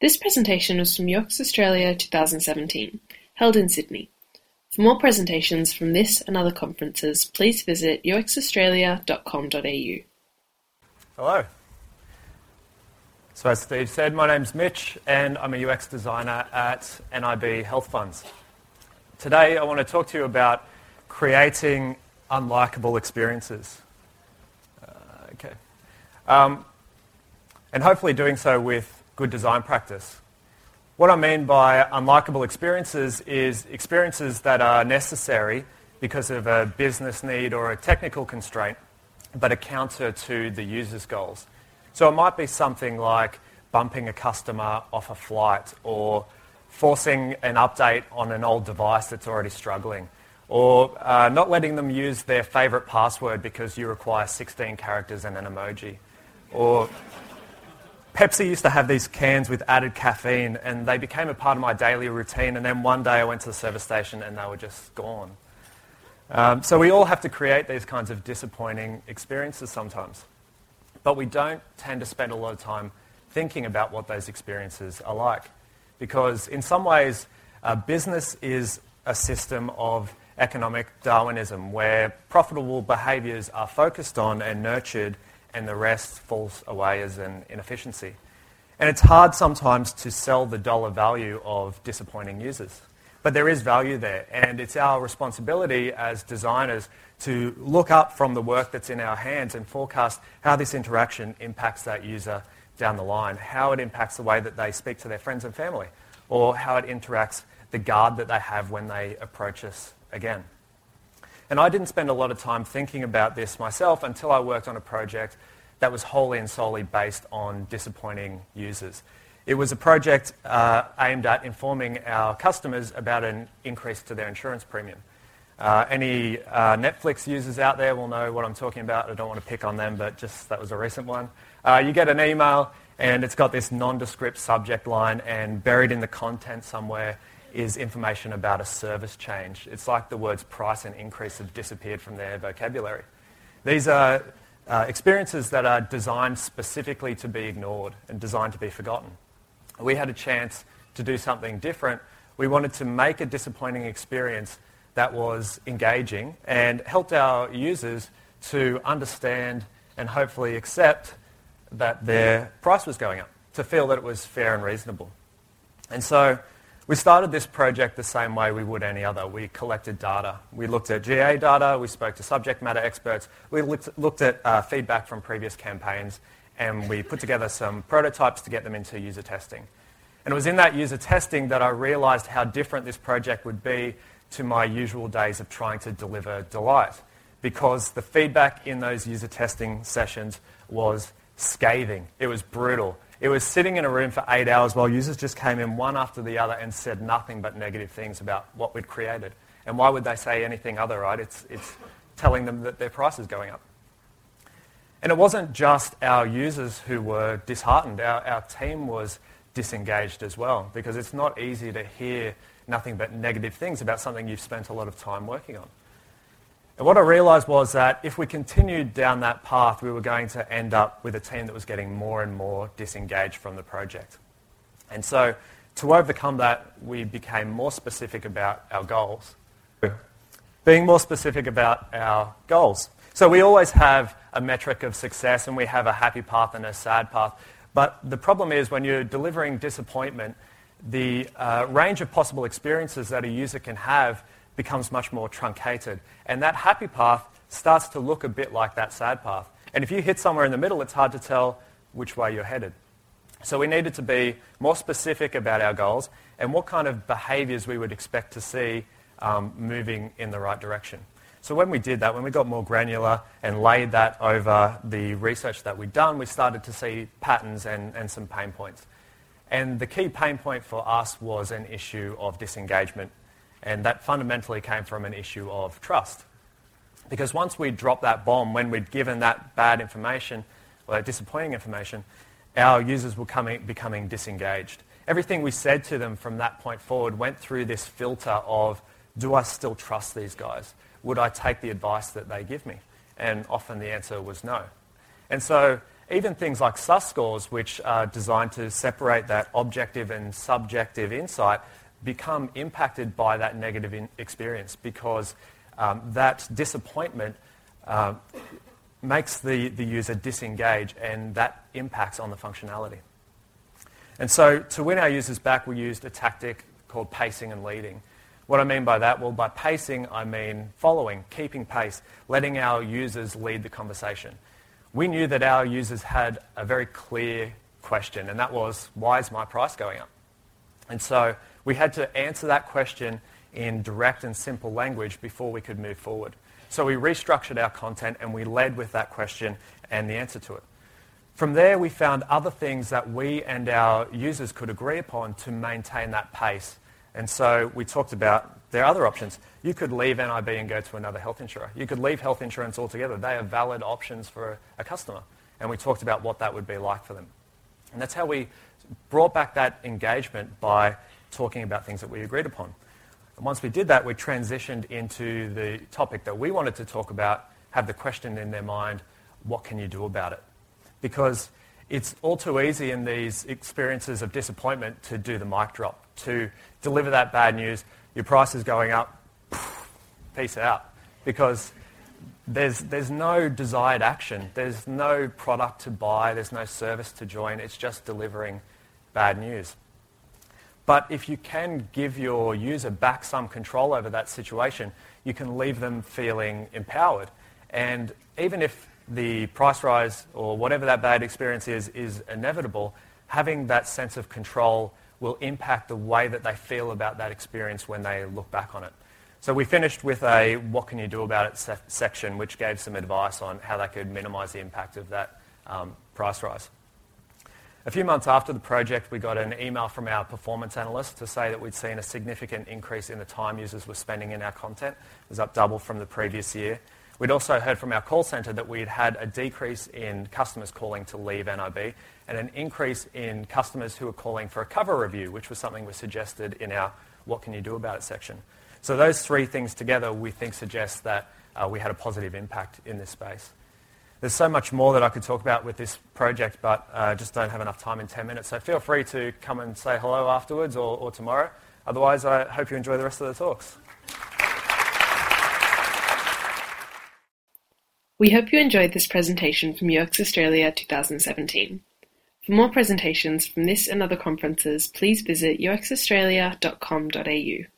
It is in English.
This presentation was from UX Australia 2017, held in Sydney. For more presentations from this and other conferences, please visit uxaustralia.com.au. Hello. So as Steve said, my name's Mitch and I'm a UX designer at NIB Health Funds. Today I want to talk to you about creating unlikable experiences. Uh, okay. Um, and hopefully doing so with good design practice. What I mean by unlikable experiences is experiences that are necessary because of a business need or a technical constraint, but are counter to the user's goals. So it might be something like bumping a customer off a flight or forcing an update on an old device that's already struggling or uh, not letting them use their favorite password because you require 16 characters and an emoji or Pepsi used to have these cans with added caffeine, and they became a part of my daily routine. And then one day I went to the service station, and they were just gone. Um, so we all have to create these kinds of disappointing experiences sometimes. But we don't tend to spend a lot of time thinking about what those experiences are like. Because in some ways, uh, business is a system of economic Darwinism where profitable behaviours are focused on and nurtured and the rest falls away as an inefficiency. And it's hard sometimes to sell the dollar value of disappointing users. But there is value there, and it's our responsibility as designers to look up from the work that's in our hands and forecast how this interaction impacts that user down the line, how it impacts the way that they speak to their friends and family, or how it interacts the guard that they have when they approach us again. And I didn't spend a lot of time thinking about this myself until I worked on a project that was wholly and solely based on disappointing users. It was a project uh, aimed at informing our customers about an increase to their insurance premium. Uh, any uh, Netflix users out there will know what I'm talking about. I don't want to pick on them, but just that was a recent one. Uh, you get an email and it's got this nondescript subject line, and buried in the content somewhere is information about a service change. It's like the words price and increase have disappeared from their vocabulary. These are uh, experiences that are designed specifically to be ignored and designed to be forgotten. We had a chance to do something different. We wanted to make a disappointing experience that was engaging and helped our users to understand and hopefully accept that their price was going up, to feel that it was fair and reasonable. And so we started this project the same way we would any other. We collected data. We looked at GA data, we spoke to subject matter experts, we looked, looked at uh, feedback from previous campaigns, and we put together some prototypes to get them into user testing. And it was in that user testing that I realized how different this project would be to my usual days of trying to deliver delight. Because the feedback in those user testing sessions was scathing. It was brutal. It was sitting in a room for eight hours while users just came in one after the other and said nothing but negative things about what we'd created. And why would they say anything other, right? It's, it's telling them that their price is going up. And it wasn't just our users who were disheartened. Our, our team was disengaged as well because it's not easy to hear nothing but negative things about something you've spent a lot of time working on. And what I realised was that if we continued down that path, we were going to end up with a team that was getting more and more disengaged from the project. And so to overcome that, we became more specific about our goals. Being more specific about our goals. So we always have a metric of success and we have a happy path and a sad path. But the problem is when you're delivering disappointment, the uh, range of possible experiences that a user can have becomes much more truncated. And that happy path starts to look a bit like that sad path. And if you hit somewhere in the middle, it's hard to tell which way you're headed. So we needed to be more specific about our goals and what kind of behaviours we would expect to see um, moving in the right direction. So when we did that, when we got more granular and laid that over the research that we'd done, we started to see patterns and, and some pain points. And the key pain point for us was an issue of disengagement and that fundamentally came from an issue of trust. Because once we dropped that bomb, when we'd given that bad information, or that disappointing information, our users were coming, becoming disengaged. Everything we said to them from that point forward went through this filter of, do I still trust these guys? Would I take the advice that they give me? And often the answer was no. And so even things like SUS scores, which are designed to separate that objective and subjective insight, become impacted by that negative in- experience because um, that disappointment uh, makes the, the user disengage and that impacts on the functionality. And so to win our users back, we used a tactic called pacing and leading. What I mean by that? Well, by pacing, I mean following, keeping pace, letting our users lead the conversation. We knew that our users had a very clear question, and that was, why is my price going up? And so we had to answer that question in direct and simple language before we could move forward. So we restructured our content and we led with that question and the answer to it. From there, we found other things that we and our users could agree upon to maintain that pace. And so we talked about there are other options. You could leave NIB and go to another health insurer. You could leave health insurance altogether. They are valid options for a customer. And we talked about what that would be like for them. And that's how we brought back that engagement by talking about things that we agreed upon. And once we did that, we transitioned into the topic that we wanted to talk about, have the question in their mind, what can you do about it? because it's all too easy in these experiences of disappointment to do the mic drop, to deliver that bad news. Your price is going up, peace out. Because there's, there's no desired action. There's no product to buy. There's no service to join. It's just delivering bad news. But if you can give your user back some control over that situation, you can leave them feeling empowered. And even if the price rise or whatever that bad experience is is inevitable, having that sense of control will impact the way that they feel about that experience when they look back on it. So we finished with a what can you do about it se- section, which gave some advice on how they could minimise the impact of that um, price rise. A few months after the project, we got an email from our performance analyst to say that we'd seen a significant increase in the time users were spending in our content. It was up double from the previous year. We'd also heard from our call centre that we'd had a decrease in customers calling to leave NIB and an increase in customers who were calling for a cover review, which was something we suggested in our What Can You Do About It section. So those three things together we think suggest that uh, we had a positive impact in this space. There's so much more that I could talk about with this project, but I uh, just don't have enough time in 10 minutes. So feel free to come and say hello afterwards or, or tomorrow. Otherwise, I hope you enjoy the rest of the talks. We hope you enjoyed this presentation from UX Australia 2017. For more presentations from this and other conferences, please visit uxaustralia.com.au.